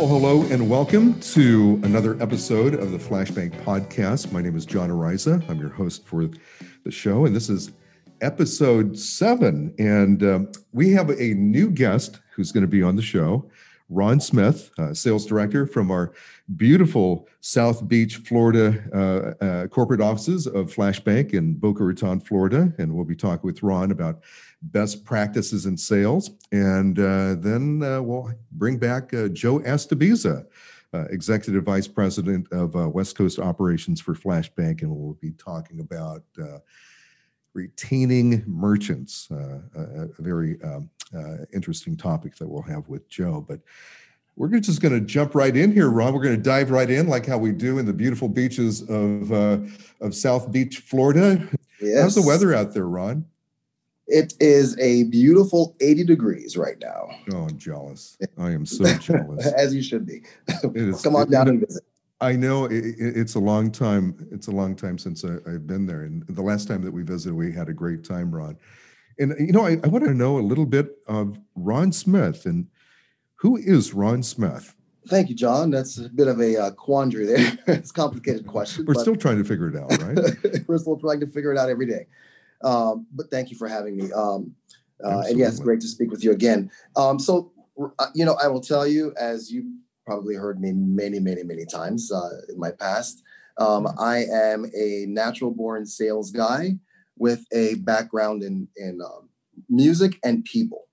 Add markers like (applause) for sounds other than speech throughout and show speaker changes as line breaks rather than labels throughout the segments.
Well, hello and welcome to another episode of the FlashBanc Podcast. My name is John Ariza. I'm your host for the show, and this is episode seven. And um, we have a new guest who's going to be on the show, Ron Smith, uh, sales director from our beautiful South Beach, Florida uh, uh, corporate offices of FlashBanc in Boca Raton, Florida. And we'll be talking with Ron about best practices in sales. And uh, then uh, we'll bring back uh, Joe Astobiza, uh, Executive Vice President of uh, West Coast Operations for FlashBanc. And we'll be talking about uh, retaining merchants, a, a, very um, interesting topic that we'll have with Joe. But we're just going to jump right in here, Ron. We're going to dive right in, like how we do in the beautiful beaches of of South Beach, Florida. Yes. How's the weather out there, Ron?
It is a beautiful 80 degrees right now.
Oh, I'm jealous. (laughs) I am so jealous. (laughs)
As you should be. Come on down and visit.
I know it, it's a long time. It's a long time since I, have been there, and the last time that we visited, we had a great time, Ron. And you know, I, I want to know a little bit of Ron Smith and who is Ron Smith.
Thank you, John. That's a bit of a uh, quandary there. (laughs) it's a complicated question.
We're still trying to figure it out, right?
We're still trying to figure it out every day. Um, but thank you for having me. Um, uh, and yes, great to speak with you again. Um, so, uh, you know, I will tell you, as you probably heard me many, many, many times uh, in my past, um, mm-hmm. I am a natural born sales guy with a background in, in um, music and people.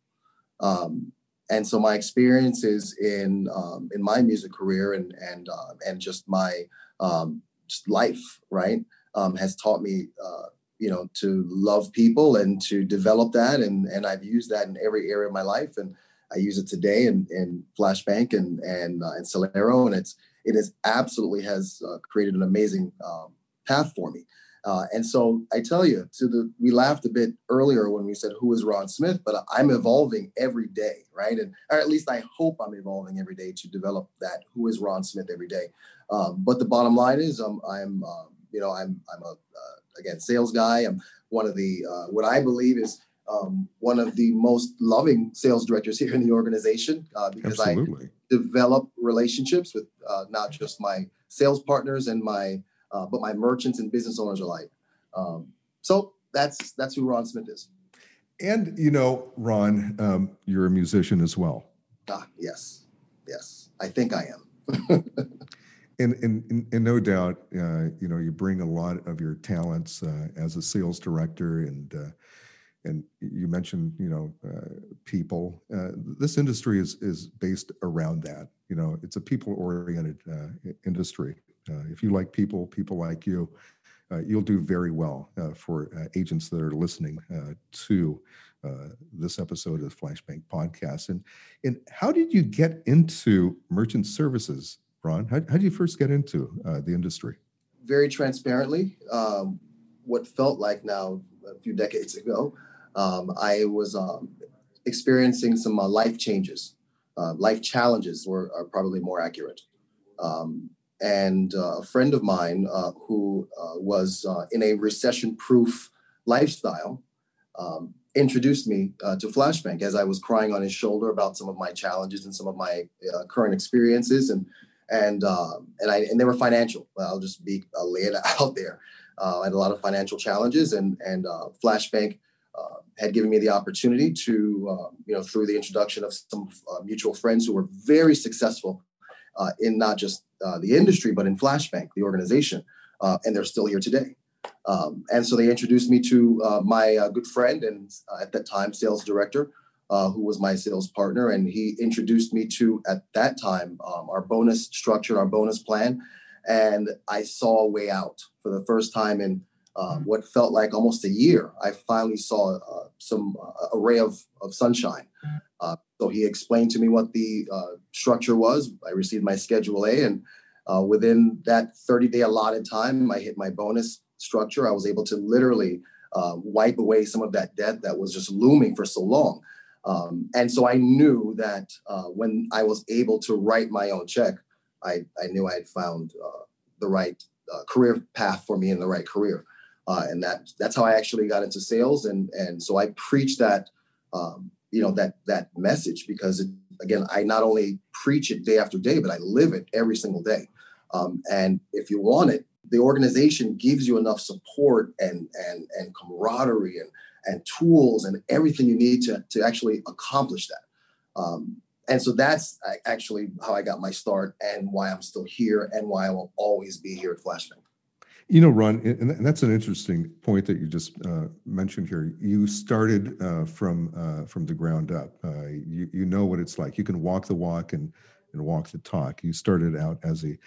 Um, and so my experiences in um, in my music career and and uh, and just my um, just life right um, has taught me uh, you know to love people and to develop that and and I've used that in every area of my life and I use it today in, in FlashBanc and and uh, in Celero and it's it is absolutely has uh, created an amazing um, path for me. Uh, and so I tell you, to the we laughed a bit earlier when we said who is Ron Smith, but I'm evolving every day, right? And or at least I hope I'm evolving every day to develop that who is Ron Smith every day. Um, but the bottom line is, i'm I'm um, you know I'm I'm a uh, again sales guy. I'm one of the uh, what I believe is um, one of the most loving sales directors here in the organization uh, because Absolutely. I develop relationships with uh, not just my sales partners and my uh, but my merchants and business owners alike. Um, so that's that's who Ron Smith is.
And you know, Ron, um, you're a musician as well.
Ah, yes, yes, I think I am. (laughs)
and, and, and no doubt, uh, you know, you bring a lot of your talents uh, as a sales director, and uh, and you mentioned, you know, uh, people. Uh, this industry is is based around that. You know, it's a people-oriented uh, industry. if you like people, people like you. you'll do very well for agents that are listening to this episode of FlashBanc podcast. And and how did you get into merchant services? Ron? How, how did you first get into uh, the industry?
Very transparently, um, what felt like now a few decades ago, um, I was um, experiencing some uh, life changes, uh, life challenges were are probably more accurate. Um, and uh, a friend of mine uh, who uh, was in a recession-proof lifestyle um, introduced me uh, to FlashBanc as I was crying on his shoulder about some of my challenges and some of my uh, current experiences. And and um, and I and they were financial. I'll just be I'll lay it (laughs) out there. Uh, I had a lot of financial challenges, and and uh, FlashBanc uh, had given me the opportunity to um, you know through the introduction of some uh, mutual friends who were very successful uh, in not just uh, the industry but in FlashBanc, the organization, and they're still here today. Um, and so they introduced me to my good friend and at that time sales director, uh, who was my sales partner, and he introduced me to at that time um, our bonus structure, our bonus plan, and I saw a way out for the first time in um, what felt like almost a year. I finally saw uh, some uh, a ray of of sunshine. Uh, so he explained to me what the uh, structure was. I received my Schedule A, and uh, within that 30 day allotted time, I hit my bonus structure. I was able to literally wipe away some of that debt that was just looming for so long. Um, and so I knew that uh, when I was able to write my own check, I, I knew I had found uh, the right uh, career path for me in the right career. Uh, and that that's how I actually got into sales. And, and so I preach that, um, you know, that, that message because it, again, I not only preach it day after day, but I live it every single day. Um, and if you want it, the organization gives you enough support and and and camaraderie and and tools and everything you need to to actually accomplish that. Um, and so that's actually how I got my start and why I'm still here and why I will always be here at FlashBanc.
You know, Ron, and that's an interesting point that you just uh, mentioned here. You started uh, from uh, from the ground up. Uh, you you know what it's like. You can walk the walk and and walk the talk. You started out as a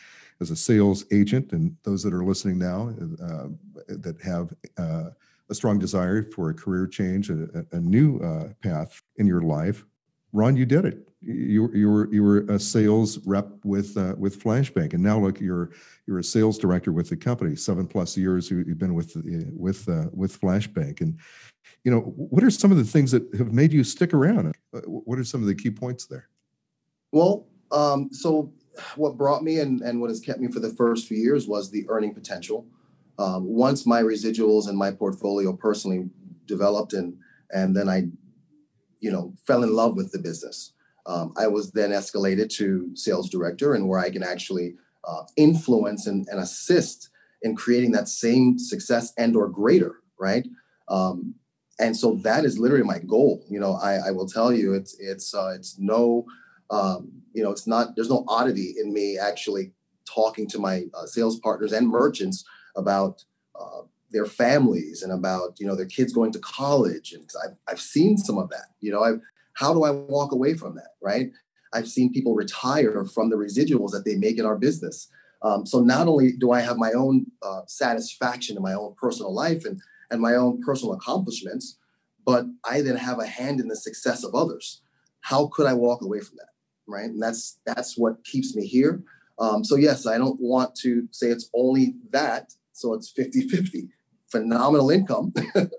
as a sales agent, and those that are listening now uh, that have uh, a strong desire for a career change, a, a new path in your life, Ron, you did it you you were you were a sales rep with uh, with FlashBanc, and now look, you're you're a sales director with the company. Seven plus years you've been with with uh, with FlashBanc, and you know what are some of the things that have made you stick around? Uh, what are some of the key points there?
Well, um, so what brought me and and what has kept me for the first few years was the earning potential. Um, once my residuals and my portfolio personally developed, and and then I, you know, fell in love with the business. Um, I was then escalated to sales director, and where I can actually uh, influence and, and, assist in creating that same success and or greater, right? Um, and so that is literally my goal. You know, I, I will tell you, it's it's uh, it's no, um, you know, it's not. There's no oddity in me actually talking to my uh, sales partners and merchants about uh, their families and about you know their kids going to college and I've, I've seen some of that you know I've how do I walk away from that, right? I've seen people retire from the residuals that they make in our business. Um, so not only do I have my own uh, satisfaction in my own personal life and, and my own personal accomplishments, but I then have a hand in the success of others. How could I walk away from that, right? And that's that's what keeps me here. Um, so yes, I don't want to say it's only that. So it's 50 50 phenomenal income. (laughs)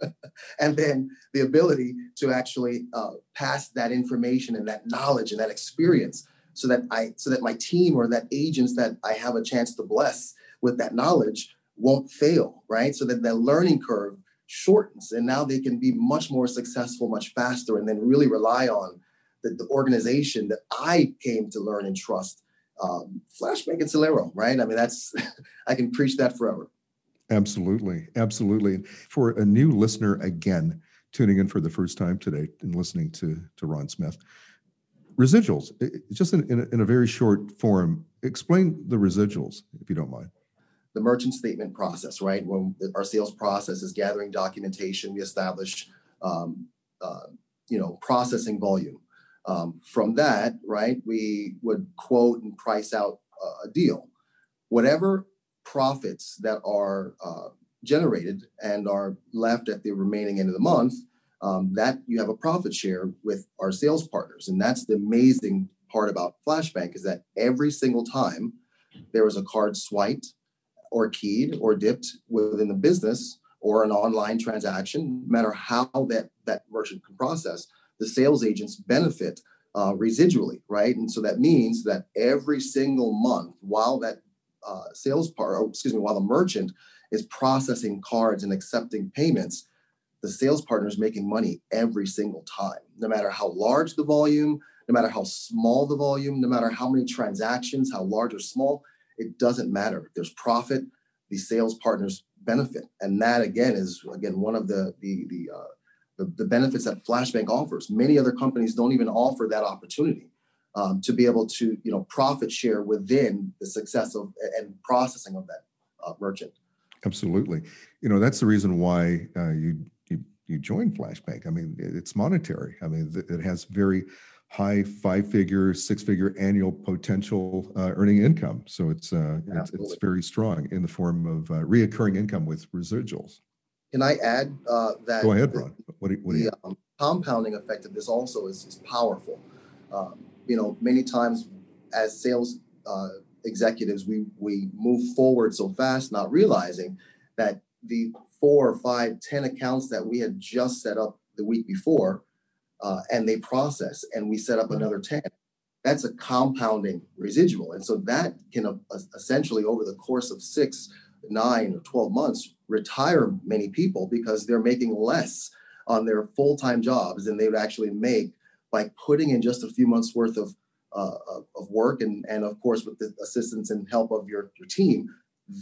And then the ability to actually uh, pass that information and that knowledge and that experience so that i so that my team or that agents that i have a chance to bless with that knowledge won't fail right? So that the learning curve shortens and now they can be much more successful much faster and then really rely on the, the organization that i came to learn and trust um, FlashBanc and Celero, right? I mean that's (laughs) i can preach that forever
Absolutely. Absolutely. For a new listener, again, tuning in for the first time today and listening to, to Ron Smith, residuals, just in, in a, in, a, very short form, explain the residuals, if you don't mind.
The merchant statement process, right? When our sales process is gathering documentation, we establish, um, uh, you know, processing volume. Um, from that, right, we would quote and price out a deal. Whatever profits that are uh, generated and are left at the remaining end of the month, um, that you have a profit share with our sales partners. And that's the amazing part about FlashBanc is that every single time there is a card swiped or keyed or dipped within the business or an online transaction, no matter how that, that merchant can process, the sales agents benefit uh, residually, right? And so that means that every single month, while that uh, sales part, or excuse me, while the merchant is processing cards and accepting payments, the sales partner is making money every single time, no matter how large the volume, no matter how small the volume, no matter how many transactions, how large or small, it doesn't matter. There's profit. The sales partners benefit, and that again is again one of the the the uh, the, the benefits that FlashBanc offers. Many other companies don't even offer that opportunity um, to be able to you know profit share within the success of and processing of that uh, merchant.
Absolutely, you know that's the reason why uh, you, you you joined FlashBanc. I mean, it's monetary. I mean, it has very high five-figure, six-figure annual potential uh, earning income. So it's, uh, it's, it's very strong in the form of uh, reoccurring income with residuals.
Can I add uh, that?
Go ahead, Ron. What do, what
do the um, compounding effect of this also is, is powerful. Um, you know, many times as sales uh, executives, we we move forward so fast, not realizing that the four, or five, ten accounts that we had just set up the week before, uh, and they process, and we set up another ten. That's a compounding residual, and so that can uh, essentially, over the course of six, nine, or twelve months, retire many people because they're making less on their full-time jobs than they would actually make by putting in just a few months worth of uh, of work and and of course with the assistance and help of your your team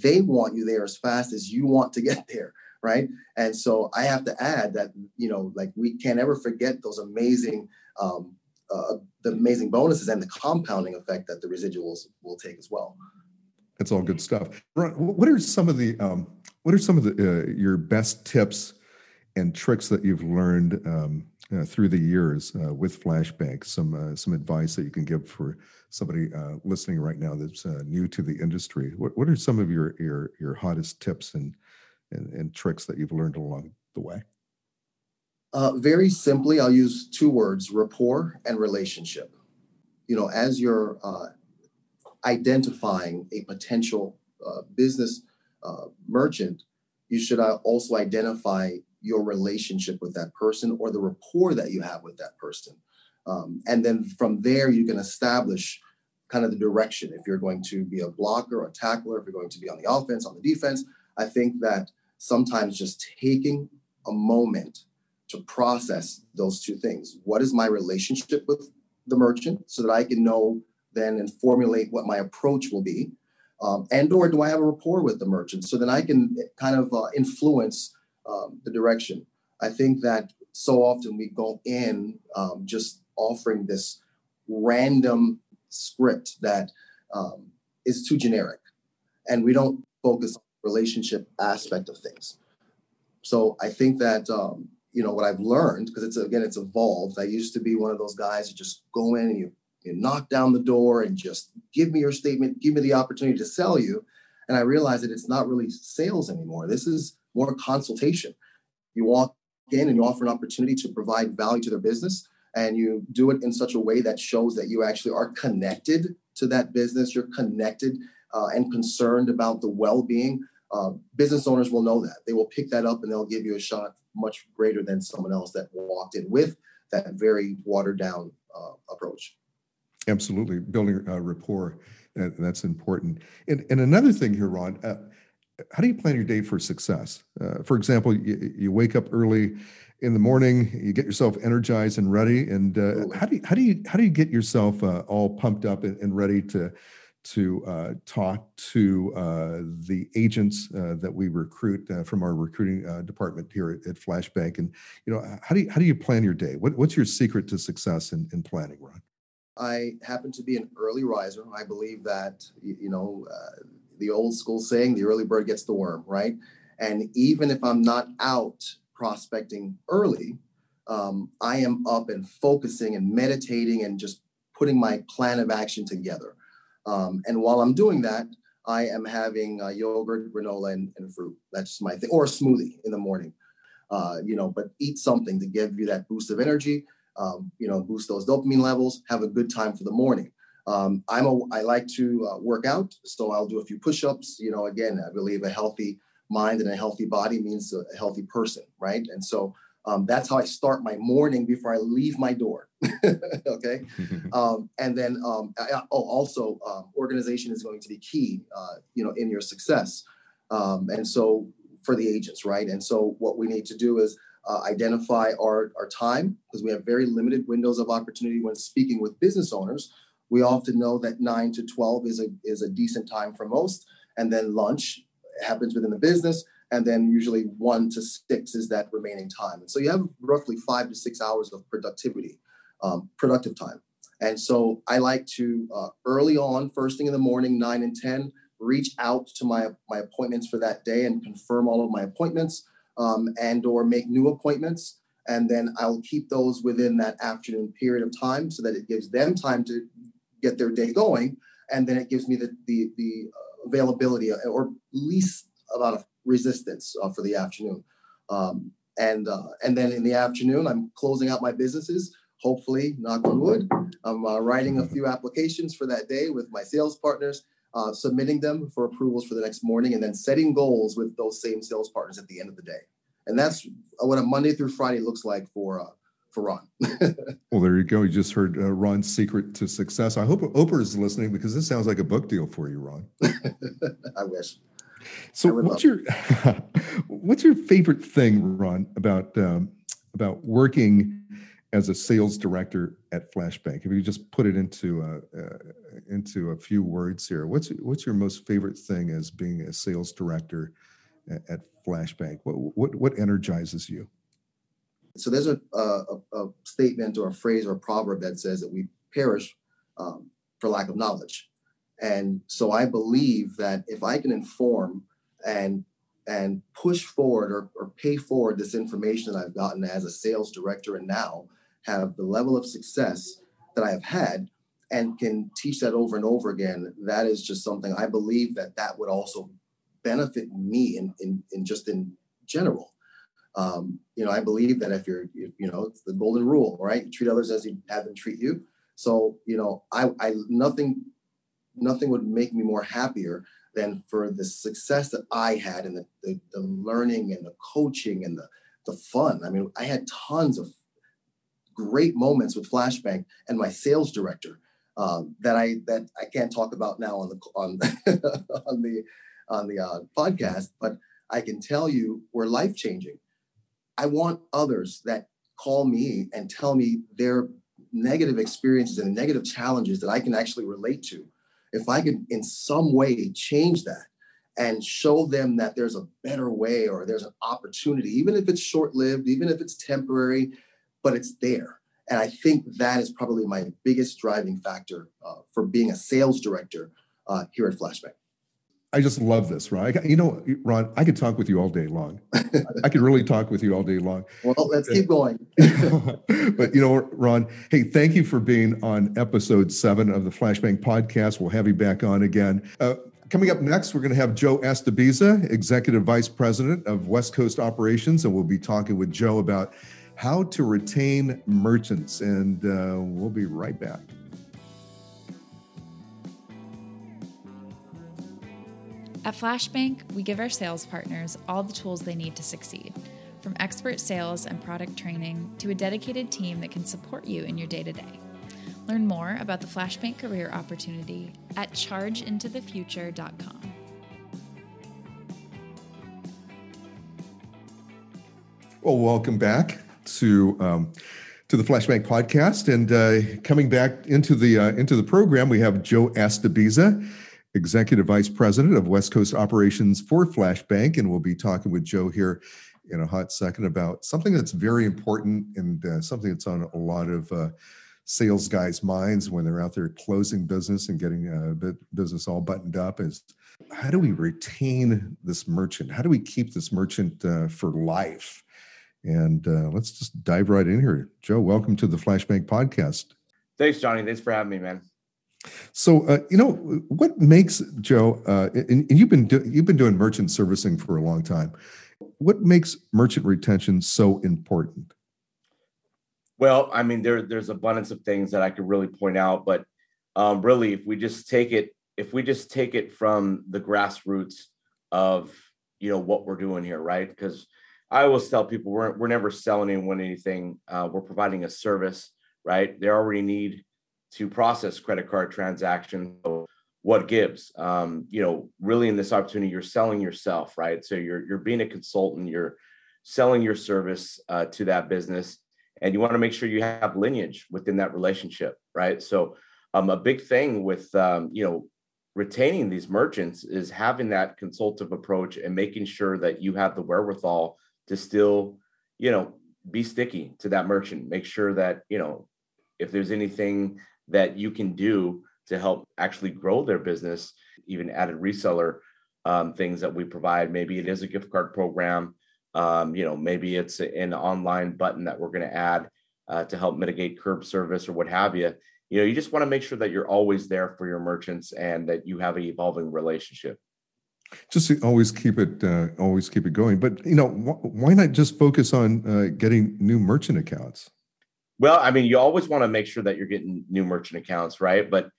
they want you there as fast as you want to (laughs) get there right? And so i have to add that you know like we can't ever forget those amazing um, uh, the amazing bonuses and the compounding effect that the residuals will take as well.
That's all good stuff. Ron, what are some of the um, what are some of the uh, your best tips and tricks that you've learned um, uh, through the years uh, with FlashBanc? Some uh, some advice that you can give for somebody uh, listening right now that's uh, new to the industry. What what are some of your your your hottest tips and and, and tricks that you've learned along the way?
Uh, very simply, I'll use two words: rapport and relationship. You know, as you're identifying a potential business merchant, you should also identify your relationship with that person or the rapport that you have with that person. Um, and then from there, you can establish kind of the direction. If you're going to be a blocker, or a tackler, if you're going to be on the offense, on the defense, I think that sometimes just taking a moment to process those two things. What is my relationship with the merchant so that I can know then and formulate what my approach will be? Um, and or do I have a rapport with the merchant so that I can kind of uh, influence um, the direction. I think that so often we go in um, just offering this random script that um, is too generic, and we don't focus on the relationship aspect of things. So I think that um, you know what I've learned because it's again it's evolved. I used to be one of those guys who just go in and you you knock down the door and just give me your statement, give me the opportunity to sell you. And I realized that it's not really sales anymore. This is more consultation. You walk in and you offer an opportunity to provide value to their business, and you do it in such a way that shows that you actually are connected to that business. You're connected uh, and concerned about the well-being. Uh, business owners will know that they will pick that up and they'll give you a shot much greater than someone else that walked in with that very watered down uh, approach.
Absolutely, building a rapport that's important. And, and another thing here, Ron, uh, how do you plan your day for success? Uh, for example, you, you, wake up early in the morning, you get yourself energized and ready, and uh, how do you how do you how do you get yourself uh, all pumped up and, and ready to to uh, talk to uh, the agents uh, that we recruit from our recruiting department here at, at, FlashBanc? And you know, how do you how do you plan your day? What, what's your secret to success in, in planning, Ron?
I happen to be an early riser. I believe that you know the old school saying, the early bird gets the worm, right? And even if I'm not out prospecting early, um, I am up and focusing and meditating and just putting my plan of action together. Um, and while I'm doing that, I am having uh, yogurt, granola, and, and, fruit. That's my thing, or a smoothie in the morning. Uh, you know, but eat something to give you that boost of energy. Um, you know, boost those dopamine levels. Have a good time for the morning. Um, I'm a, I like to uh, work out, so I'll do a few push-ups. You know, again, I believe a healthy mind and a healthy body means a, healthy person, right? And so um, that's how I start my morning before I leave my door. (laughs) okay, (laughs) um, and then um, I, oh, also um, organization is going to be key, uh, you know, in your success. Um, and so for the agents, right? And so what we need to do is uh, identify our, our time because we have very limited windows of opportunity when speaking with business owners we often know that nine to 12 is a, is a decent time for most. And then lunch happens within the business. And then usually one to six is that remaining time. And so you have roughly five to six hours of productivity, um, productive time. And so I like to uh, early on, first thing in the morning, nine and 10, reach out to my, my appointments for that day and confirm all of my appointments um, and or make new appointments and then I'll keep those within that afternoon period of time so that it gives them time to get their day going, and then it gives me the the, the availability or least amount of resistance uh, for the afternoon. Um, and uh, and then in the afternoon, I'm closing out my businesses. Hopefully, knock on wood, I'm uh, writing a few applications for that day with my sales partners, uh, submitting them for approvals for the next morning, and then setting goals with those same sales partners at the end of the day. And that's what a Monday through Friday looks like for uh, for Ron. (laughs)
well, there you go. You just heard uh, Ron's secret to success. I hope Oprah is listening because this sounds like a book deal for you, Ron. (laughs)
I wish.
So, I what's your (laughs) what's your favorite thing, Ron, about um, about working as a sales director at FlashBanc? If you just put it into a, uh, into a few words here, what's what's your most favorite thing as being a sales director at, at FlashBanc? What, what what energizes you?
So there's a, a, a statement or a phrase or a proverb that says that we perish um, for lack of knowledge, and so I believe that if I can inform and and push forward or, or pay forward this information that I've gotten as a sales director and now have the level of success that I have had and can teach that over and over again, that is just something I believe that that would also benefit me in, in, in just in general. Um, you know, I believe that if you're, you, know, it's the golden rule, right? You treat others as you have them treat you. So, you know, I, I, nothing, nothing would make me more happier than for the success that I had and the, the, the learning and the coaching and the, the fun. I mean, I had tons of great moments with FlashBanc and my sales director um, that I that I can't talk about now on the on the (laughs) on the on the uh, podcast, but I can tell you were life changing. I want others that call me and tell me their negative experiences and negative challenges that I can actually relate to. If I could in some way change that and show them that there's a better way or there's an opportunity, even if it's short lived, even if it's temporary, but it's there. And I think that is probably my biggest driving factor uh, for being a sales director uh, here at FlashBanc.
I just love this, Ron. I, you know, Ron, I could talk with you all day long. I could really talk with you all day long.
Well, let's keep going. (laughs)
but you know, Ron, hey, thank you for being on episode seven of the FlashBanc podcast. We'll have you back on again. Uh, coming up next, we're going to have Joe Astobiza, Executive Vice President of West Coast Operations, and we'll be talking with Joe about how to retain merchants. And uh, we'll be right back.
At FlashBanc, we give our sales partners all the tools they need to succeed, from expert sales and product training to a dedicated team that can support you in your day to day. Learn more about the FlashBanc career opportunity at chargeintothefuture.com.
Well, welcome back to um, to the FlashBanc podcast, and uh, coming back into the uh, into the program, we have Joe Astobiza, Executive Vice President of West Coast Operations for FlashBanc, and we'll be talking with Joe here in a hot second about something that's very important and uh, something that's on a lot of uh, sales guys' minds when they're out there closing business and getting uh, business all buttoned up is how do we retain this merchant? How do we keep this merchant uh, for life? And uh, let's just dive right in here. Joe, welcome to the FlashBanc podcast.
Thanks, Johnny. Thanks for having me, man.
So, uh, you know, what makes Joe? Uh, and, and, you've been do, you've been doing merchant servicing for a long time. What makes merchant retention so important?
Well, I mean, there there's abundance of things that I could really point out, but um, really, if we just take it, if we just take it from the grassroots of you know what we're doing here, right? Because I always tell people we're we're never selling anyone anything. Uh, we're providing a service, right? They already need to process credit card transactions. So what gives? Um, you know, really in this opportunity, you're selling yourself, right? So you're you're being a consultant. You're selling your service uh, to that business, and you want to make sure you have lineage within that relationship, right? So um, a big thing with um, you know retaining these merchants is having that consultative approach and making sure that you have the wherewithal to still, you know, be sticky to that merchant. Make sure that, you know, if there's anything that you can do to help actually grow their business, even added reseller um, things that we provide. Maybe it is a gift card program. Um, you know, maybe it's an online button that we're going to add uh, to help mitigate curb service or what have you. You know, you just want to make sure that you're always there for your merchants and that you have an evolving relationship
just always keep it uh, always keep it going but you know wh- why not just focus on uh, getting new merchant accounts
well i mean you always want to make sure that you're getting new merchant accounts right? But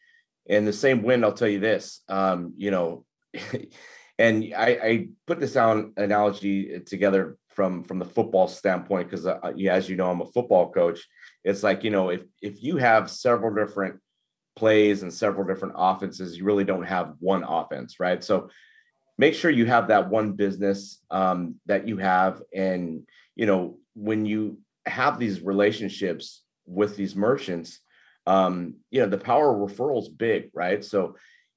in the same wind i'll tell you this um, you know (laughs) and I, I, put this down analogy together from from the football standpoint because uh, as you know i'm a football coach. It's like you know if if you have several different plays and several different offenses you really don't have one offense right? So make sure you have that one business um, that you have. And you know when you have these relationships with these merchants, um, you know, the power of referrals big, right? So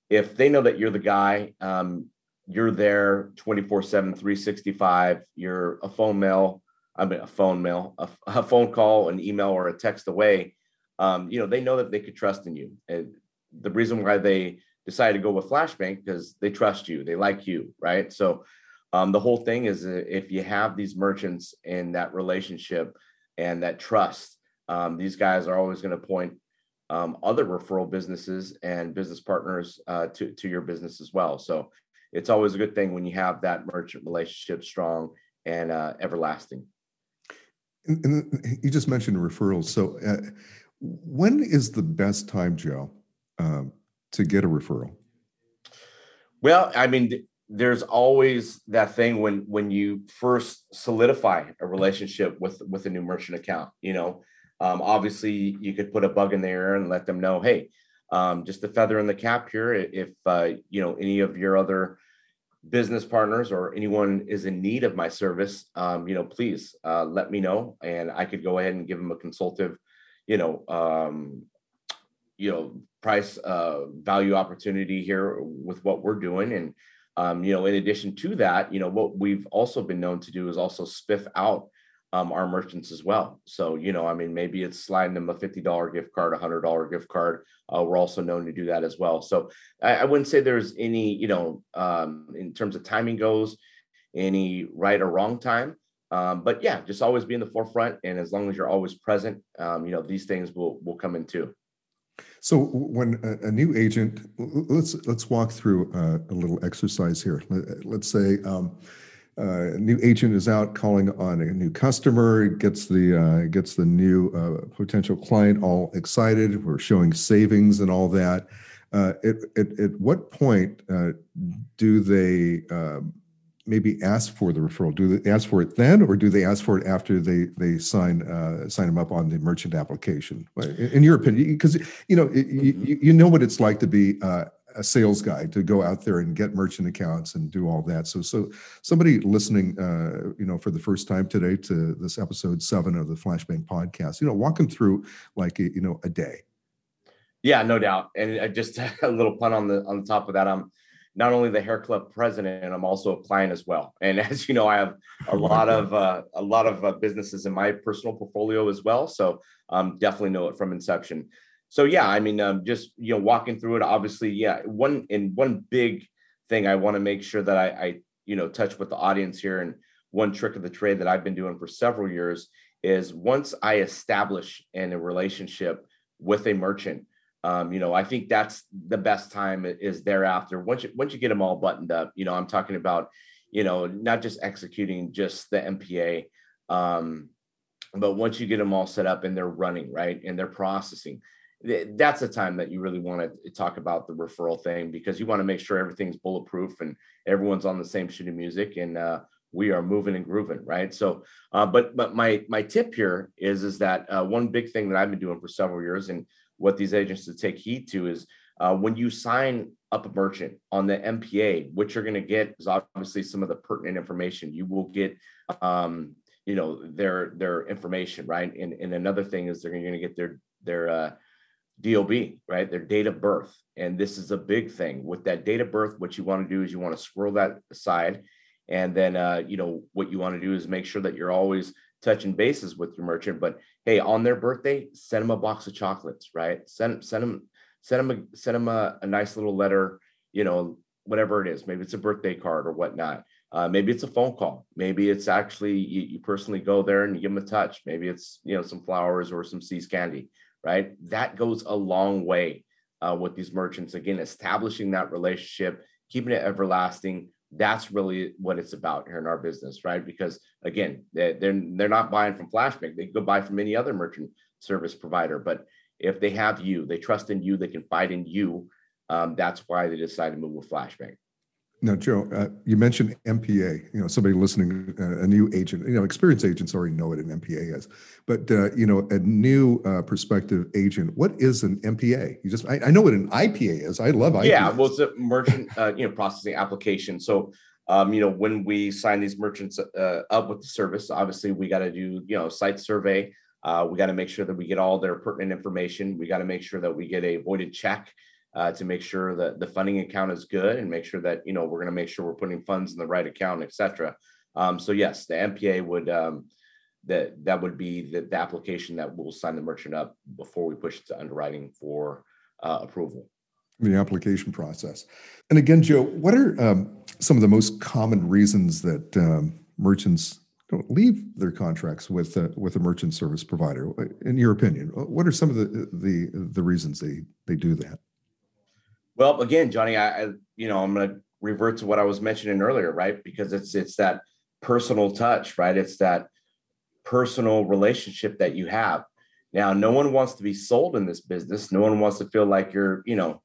if they know that you're the guy, um, you're there 24 7, 365, you're a phone mail, I mean, a phone mail, a, a phone call, an email, or a text away, um, you know, they know that they could trust in you. And the reason why they decided to go with FlashBanc because they trust you, they like you, right? So um, the whole thing is if you have these merchants in that relationship and that trust, um, these guys are always going to point um, other referral businesses and business partners uh, to, to your business as well. So it's always a good thing when you have that merchant relationship strong and uh, everlasting.
And, and, you just mentioned referrals. So uh, when is the best time, Joe, um, to get a referral?
Well, I mean, there's always that thing when when you first solidify a relationship with with a new merchant account you know? Um, obviously you could put a bug in there and let them know hey um, just a feather in the cap here. If uh, you know any of your other business partners or anyone is in need of my service um, you know please uh, let me know and i could go ahead and give them a consultative you know um, you know price uh, value opportunity here with what we're doing and um, you know, in addition to that, you know, what we've also been known to do is also spiff out um, our merchants as well. So, you know, I mean, maybe it's sliding them a $50 gift card, a $100 gift card. Uh, we're also known to do that as well. So I, I wouldn't say there's any, you know, um, in terms of timing goes, any right or wrong time. Um, but yeah, just always be in the forefront. And as long as you're always present, um, you know, these things will, will come in too.
So when a, a, new agent, let's let's walk through uh, a little exercise here. Let, us say um, uh, a new agent is out calling on a new customer, gets the uh, gets the new uh, potential client all excited. We're showing savings and all that. At, at, at what point do they um, maybe ask for the referral? Do they ask for it then, or do they ask for it after they they sign uh, sign them up on the merchant application? In your opinion, because you know mm-hmm. you, you know what it's like to be uh, a sales guy to go out there and get merchant accounts and do all that. So so somebody listening, uh, you know, for the first time today to this episode seven of the FlashBanc podcast, you know, walk them through like you know a day.
Yeah, no doubt, and just (laughs) a little pun on the on top of that. I'm not only the hair club president, I'm also a client as well. And (laughs) as you know, I have a lot of uh, a lot of uh, businesses in my personal portfolio as well. So um, definitely know it from inception. So yeah, I mean, um, just you know, walking through it. Obviously, yeah. One and one big thing I want to make sure that I, I you know touch with the audience here, and one trick of the trade that I've been doing for several years is once I establish in a relationship with a merchant um, you know, I think that's the best time is thereafter. Once you once you get them all buttoned up, you know, I'm talking about, you know, not just executing just the MPA, um, but once you get them all set up and they're running right and they're processing, that's the time that you really want to talk about the referral thing because you want to make sure everything's bulletproof and everyone's on the same sheet of music and uh, we are moving and grooving, right? So, uh, but but my my tip here is is that uh, one big thing that I've been doing for several years and what these agents to take heed to is uh, when you sign up a merchant on the MPA, what you're going to get is obviously some of the pertinent information. You will get, um, you know, their their information, right? And and another thing is they're going to get their their uh, DOB, right? Their date of birth, and this is a big thing with that date of birth. What you want to do is you want to scroll that aside, and then uh, you know what you want to do is make sure that you're always touching bases with your merchant. But hey, on their birthday, send them a box of chocolates, right? Send send them send them a, send them a, a nice little letter, you know, whatever it is. Maybe it's a birthday card or whatnot. Uh, maybe it's a phone call. Maybe it's actually you, you, personally go there and you give them a touch. Maybe it's you know some flowers or some See's candy, right? That goes a long way uh, with these merchants. Again, establishing that relationship, keeping it everlasting, that's really what it's about here in our business, right? Because again, they're they're not buying from FlashBanc; they go buy from any other merchant service provider. But if they have you, they trust in you, they confide in you. Um, that's why they decide to move with FlashBanc.
Now, Joe, uh, you mentioned MPA. You know, somebody listening, uh, a new agent. You know, experienced agents already know what an MPA is, but uh, you know, a new uh, prospective agent. What is an MPA? You just, I, I, know what an IPA is. I love IPA.
Yeah, well, it's a merchant, uh, you know, processing application. So, um, you know, when we sign these merchants uh, up with the service, obviously we got to do, you know, site survey. We got to make sure that we get all their pertinent information. We got to make sure that we get a voided check uh, to make sure that the funding account is good and make sure that you know we're going to make sure we're putting funds in the right account, etc. Um, so yes, the MPA would um, that that would be the, the, application that will sign the merchant up before we push it to underwriting for uh, approval.
The application process. And again, Joe, what are um, some of the most common reasons that um, merchants don't leave their contracts with uh, with a merchant service provider? In your opinion, what are some of the the the reasons they they do that?
Well, again, Johnny, I, I you know I'm going to revert to what I was mentioning earlier, right? Because it's it's that personal touch, right? It's that personal relationship that you have. Now, no one wants to be sold in this business. No one wants to feel like you're, you know,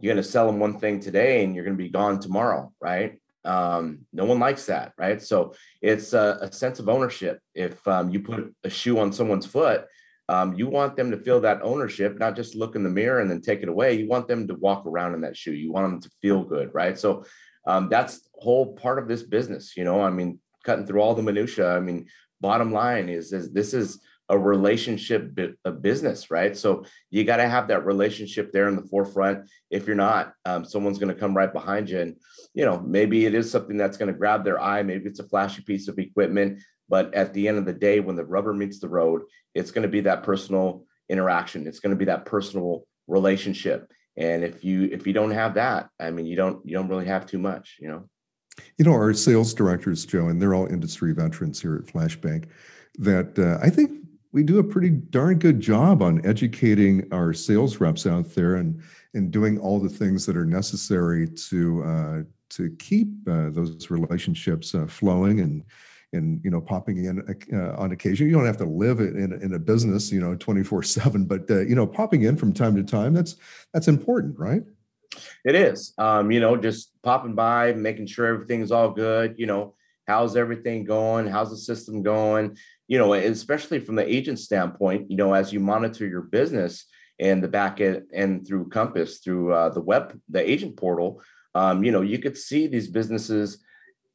you're going to sell them one thing today and you're going to be gone tomorrow, right? Um, no one likes that, right? So it's a, a sense of ownership. If um, you put a shoe on someone's foot, um, you want them to feel that ownership, not just look in the mirror and then take it away. You want them to walk around in that shoe. You want them to feel good, right? So um, that's whole part of this business. You know, I mean, cutting through all the minutia. I mean, bottom line is, is this is a relationship a business, right? So you got to have that relationship there in the forefront. If you're not, um, someone's going to come right behind you, and you know maybe it is something that's going to grab their eye. Maybe it's a flashy piece of equipment, but at the end of the day, when the rubber meets the road, it's going to be that personal interaction. It's going to be that personal relationship. And if you if you don't have that, I mean, you don't you don't really have too much, you know.
You know, our sales directors, Joe, and they're all industry veterans here at FlashBanc, that uh, I think we do a pretty darn good job on educating our sales reps out there and and doing all the things that are necessary to uh, to keep uh, those relationships uh, flowing and and you know popping in uh, on occasion. You don't have to live in in a business, you know, twenty four seven, but uh, you know, popping in from time to time that's that's important, right?
It is. Um, you know, just popping by, making sure everything's all good. You know, how's everything going? How's the system going? You know, especially from the agent standpoint, you know, as you monitor your business and the back end and through Compass, through uh, the web, the agent portal, um, you know, you could see these businesses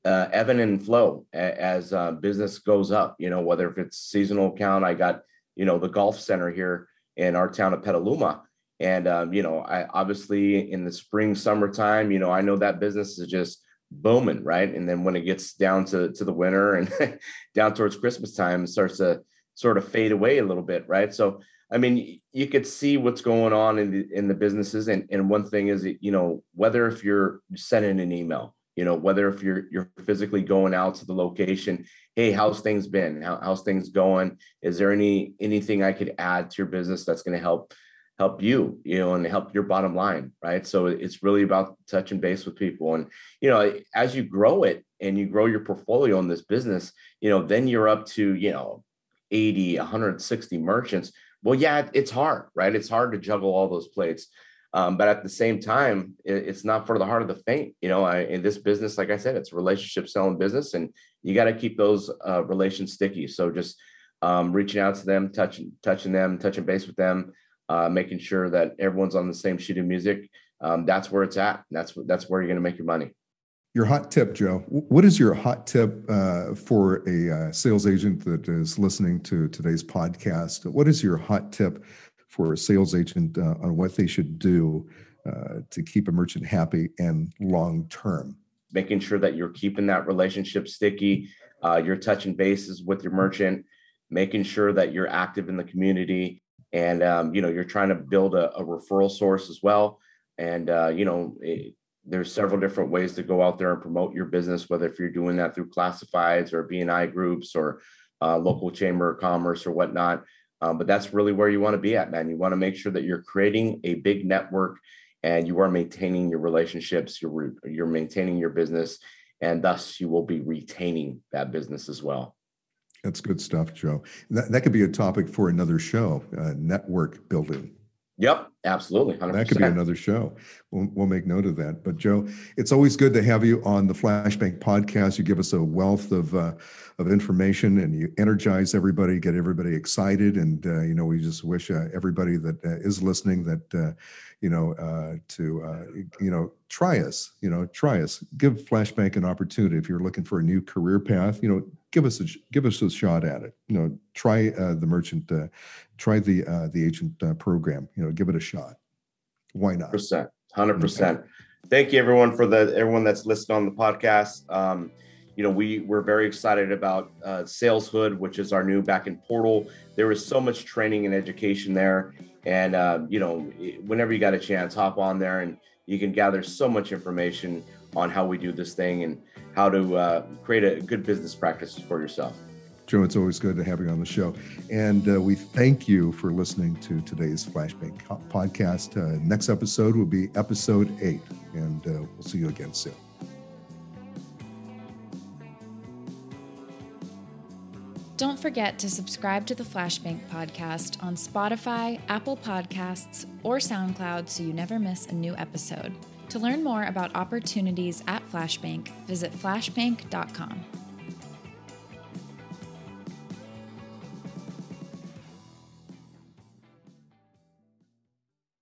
uh, and flow as uh, business goes up. You know, whether if it's seasonal account, I got you know the golf center here in our town of Petaluma and um, you know, I obviously in the spring, summertime, you know, I know that business is just booming, right? And then when it gets down to to the winter and (laughs) down towards Christmas time, it starts to sort of fade away a little bit, right? So I mean, you could see what's going on in the in the businesses, and and one thing is, you know, whether if you're sending an email, you know, whether if you're you're physically going out to the location, hey, how's things been? How, how's things going? Is there any anything I could add to your business that's going to help help you, you know, and help your bottom line, right? So it's really about touching base with people. And, you know, as you grow it and you grow your portfolio in this business, you know, then you're up to, you know, 80, 160 merchants. Well, yeah, it's hard, right? It's hard to juggle all those plates. Um, but at the same time, it, it's not for the heart of the faint. You know, I, in this business, like I said, it's relationship selling business, and you got to keep those uh, relations sticky. So just um, reaching out to them, touching, touching them, touching base with them, uh, making sure that everyone's on the same sheet of music. Um, that's where it's at. That's that's where you're going to make your money.
Your hot tip, Joe. What is your hot tip uh, for a uh, sales agent that is listening to today's podcast? What is your hot tip for a sales agent uh, on what they should do uh, to keep a merchant happy and long term?
Making sure that you're keeping that relationship sticky. Uh, you're touching bases with your merchant, making sure that you're active in the community, and um, you know you're trying to build a, a referral source as well and uh, you know it, there's several different ways to go out there and promote your business whether if you're doing that through classifieds or bni groups or uh, local chamber of commerce or whatnot um, but that's really where you want to be at man you want to make sure that you're creating a big network and you are maintaining your relationships you're, you're maintaining your business and thus you will be retaining that business as well
that's good stuff, Joe. That, that could be a topic for another show uh, network building.
Yep, absolutely. 100%.
That could be another show. We'll, we'll make note of that. But Joe, it's always good to have you on the FlashBanc podcast. You give us a wealth of uh, of information, and you energize everybody, get everybody excited. And uh, you know, we just wish uh, everybody that uh, is listening that uh, you know uh, to you know try us. You know, try us. Give FlashBanc an opportunity if you're looking for a new career path. You know, give us a give us a shot at it. You know, try the merchant uh, try the uh, the agent uh, program. You know, give it a shot. Why not?
Percent, hundred percent. Thank you, everyone, for the everyone that's listening on the podcast. Um, you know, we we're very excited about uh, SalesHood, which is our new backend portal. There is so much training and education there, and uh, you know, whenever you got a chance, hop on there and you can gather so much information on how we do this thing and how to uh, create a good business practices for yourself.
Joe, it's always good to have you on the show. And uh, we thank you for listening to today's FlashBanc podcast. Uh, next episode will be episode eight, and uh, we'll see you again soon.
Don't forget to subscribe to the FlashBanc podcast on Spotify, Apple Podcasts, or SoundCloud so you never miss a new episode. To learn more about opportunities at FlashBanc, visit flashbanc.com.